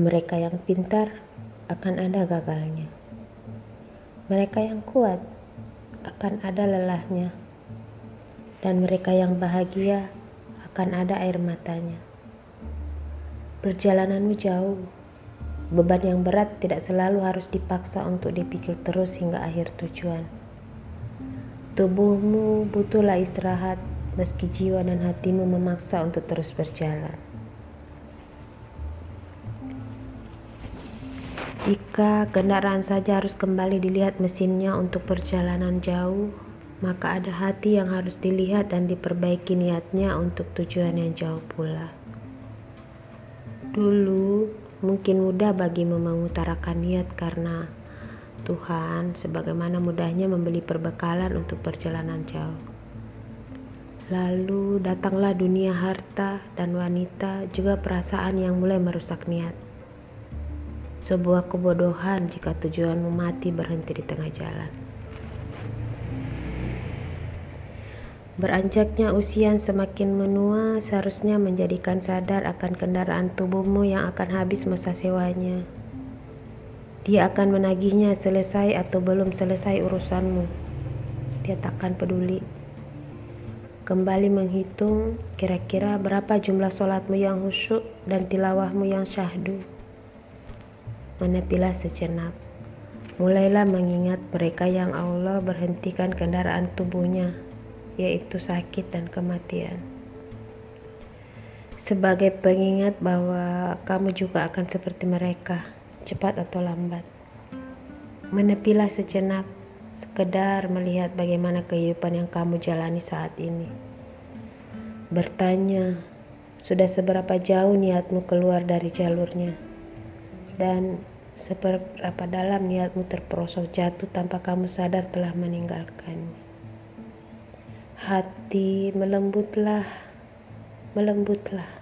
Mereka yang pintar akan ada gagalnya. Mereka yang kuat akan ada lelahnya. Dan mereka yang bahagia akan ada air matanya. Perjalananmu jauh. Beban yang berat tidak selalu harus dipaksa untuk dipikul terus hingga akhir tujuan. Tubuhmu butuhlah istirahat meski jiwa dan hatimu memaksa untuk terus berjalan. Jika kendaraan saja harus kembali dilihat mesinnya untuk perjalanan jauh, maka ada hati yang harus dilihat dan diperbaiki niatnya untuk tujuan yang jauh pula. Dulu mungkin mudah bagimu mengutarakan niat karena Tuhan sebagaimana mudahnya membeli perbekalan untuk perjalanan jauh. Lalu datanglah dunia harta dan wanita juga perasaan yang mulai merusak niat. Sebuah kebodohan jika tujuanmu mati berhenti di tengah jalan. Beranjaknya usia semakin menua seharusnya menjadikan sadar akan kendaraan tubuhmu yang akan habis masa sewanya. Dia akan menagihnya selesai atau belum selesai urusanmu. Dia takkan peduli. Kembali menghitung kira-kira berapa jumlah sholatmu yang khusyuk dan tilawahmu yang syahdu menepilah sejenak. Mulailah mengingat mereka yang Allah berhentikan kendaraan tubuhnya, yaitu sakit dan kematian. Sebagai pengingat bahwa kamu juga akan seperti mereka, cepat atau lambat. Menepilah sejenak, sekedar melihat bagaimana kehidupan yang kamu jalani saat ini. Bertanya, sudah seberapa jauh niatmu keluar dari jalurnya? Dan Seberapa dalam niatmu terperosok jatuh tanpa kamu sadar telah meninggalkannya. Hati melembutlah, melembutlah.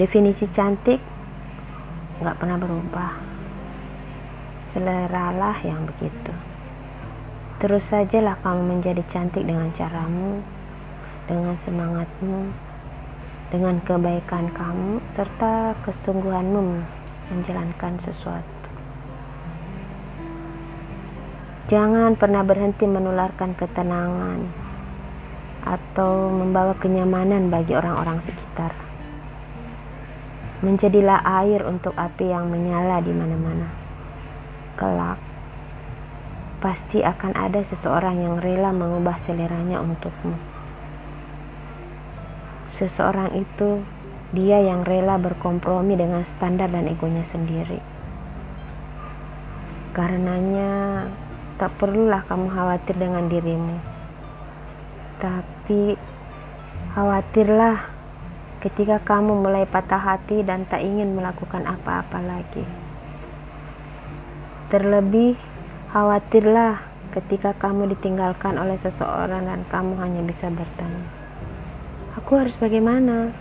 Definisi cantik nggak pernah berubah. Seleralah yang begitu. Terus sajalah kamu menjadi cantik dengan caramu dengan semangatmu dengan kebaikan kamu serta kesungguhanmu menjalankan sesuatu. Jangan pernah berhenti menularkan ketenangan atau membawa kenyamanan bagi orang-orang sekitar Menjadilah air untuk api yang menyala di mana-mana. Kelak, pasti akan ada seseorang yang rela mengubah seleranya untukmu. Seseorang itu dia yang rela berkompromi dengan standar dan egonya sendiri. Karenanya, tak perlulah kamu khawatir dengan dirimu, tapi khawatirlah ketika kamu mulai patah hati dan tak ingin melakukan apa-apa lagi. Terlebih, khawatirlah ketika kamu ditinggalkan oleh seseorang dan kamu hanya bisa bertanya, "Aku harus bagaimana?"